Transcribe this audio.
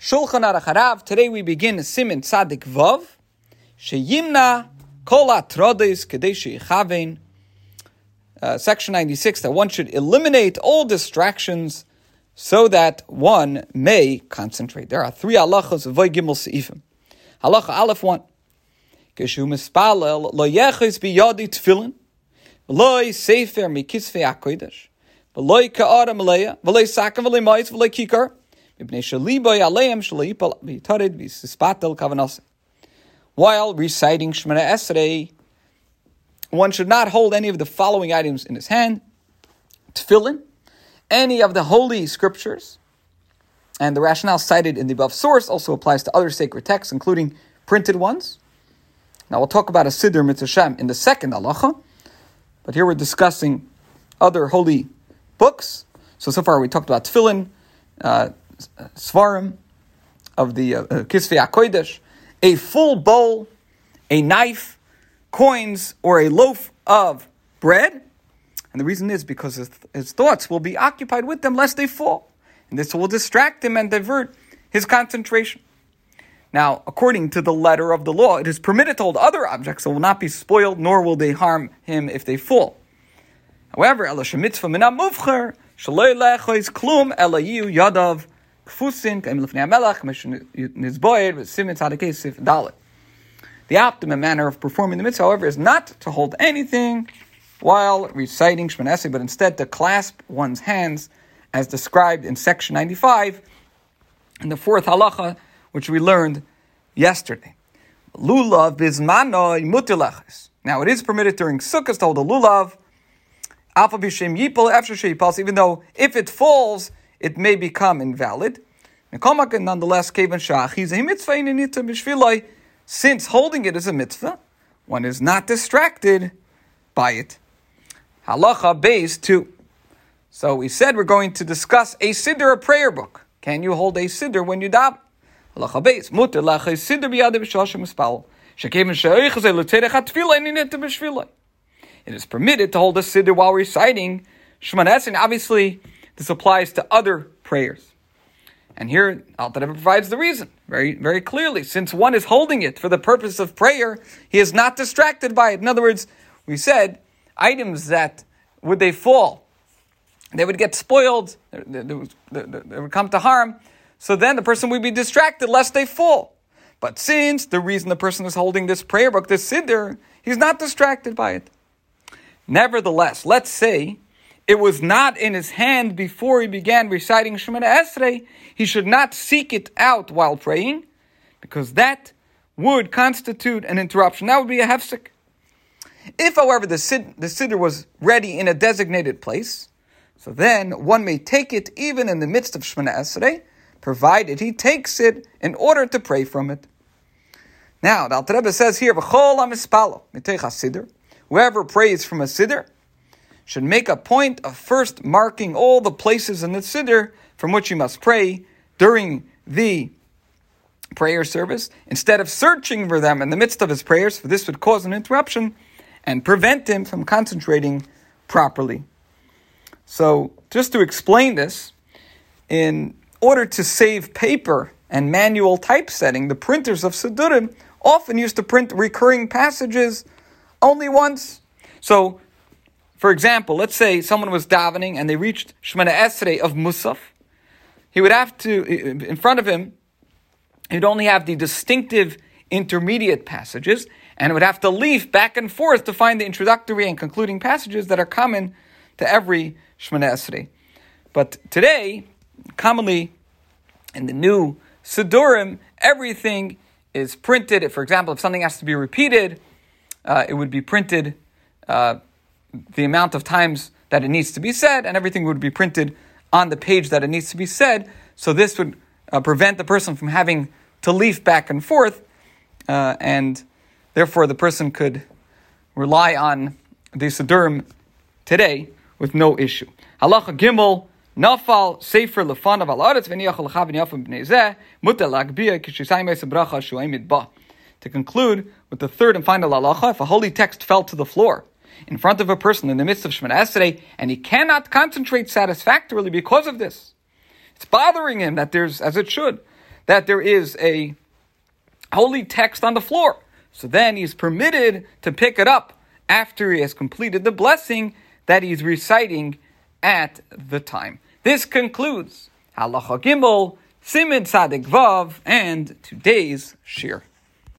Shulchan Aruch. Today we begin Simin Tzadik Vav. Sheyimna Kol Atrodes Sheyichavein. Uh, section 96, that one should eliminate all distractions so that one may concentrate. There are three halachas of Gimel Seifim. Halacha Aleph 1. Keshu mispalel lo yeches biyadi tefillin, v'loi sefer mikisvei akoidesh, v'loi ka'ara maleya, v'loi sakan v'loi mois, v'loi kikar, While reciting Shemana Esrei, one should not hold any of the following items in his hand, tefillin, any of the holy scriptures, and the rationale cited in the above source also applies to other sacred texts, including printed ones. Now we'll talk about a Siddur Mitzvah in the second halacha, but here we're discussing other holy books. So, so far we talked about tefillin, uh, svarim of the uh, uh Kisvei a full bowl, a knife, coins, or a loaf of bread. And the reason is because his, his thoughts will be occupied with them lest they fall. And this will distract him and divert his concentration. Now, according to the letter of the law, it is permitted to hold other objects that will not be spoiled, nor will they harm him if they fall. However, mitzvah klum elayu yadav kfusin dalet. The optimum manner of performing the mitzvah, however, is not to hold anything while reciting Shemon but instead to clasp one's hands, as described in section 95 in the fourth halacha, which we learned yesterday. Lulav bismanoi mutilachis. Now, it is permitted during Sukkot to hold a lulav, alpha b'shem yipol even though if it falls, it may become invalid. Nonetheless, since holding it is a mitzvah, one is not distracted by it. Halacha Beis two. So we said we're going to discuss a siddur, a prayer book. Can you hold a siddur when you daven? Halacha Beis siddur hatfila b'shvila. It is permitted to hold a siddur while reciting Shemana and obviously this applies to other prayers. And here, Alter provides the reason very, very clearly. Since one is holding it for the purpose of prayer, he is not distracted by it. In other words, we said items that would they fall, they would get spoiled, they, they, they would come to harm. So then the person would be distracted lest they fall. But since the reason the person is holding this prayer book, this siddur, he's not distracted by it. Nevertheless, let's say it was not in his hand before he began reciting Shemana Esrei, he should not seek it out while praying, because that would constitute an interruption. That would be a hefsek. If, however, the, sid- the siddur was ready in a designated place, so then one may take it even in the midst of Shemana Esrei, provided he takes it in order to pray from it. Now, the Alter Rebbe says here, Whoever prays from a siddur, should make a point of first marking all the places in the Siddur from which you must pray during the prayer service, instead of searching for them in the midst of his prayers, for this would cause an interruption and prevent him from concentrating properly. So, just to explain this, in order to save paper and manual typesetting, the printers of Siddurim often used to print recurring passages only once. So, for example, let's say someone was davening and they reached Shemana Esrei of Musaf. He would have to, in front of him, he'd only have the distinctive intermediate passages and would have to leaf back and forth to find the introductory and concluding passages that are common to every Shemana Esrei. But today, commonly in the new Siddurim, everything is printed. For example, if something has to be repeated, uh, it would be printed uh, the amount of times that it needs to be said, and everything would be printed on the page that it needs to be said. So this would uh, prevent the person from having to leaf back and forth, uh, and therefore the person could rely on the Siddurim today with no issue. Halacha Gimel. Nafal sefer lefanav al aretz v'niyachal l'chavin yafim b'nei zeh mutar lagbiyah kishisayim bracha shuaimid ba. To conclude with the third and final halacha, if a holy text fell to the floor in front of a person in the midst of Shemana Esrei, and he cannot concentrate satisfactorily because of this. It's bothering him that there's, as it should, that there is a holy text on the floor. So then he's permitted to pick it up after he has completed the blessing that he's reciting at the time. This concludes Halacha Gimel, Simon Tzadik Vav, and today's shiur.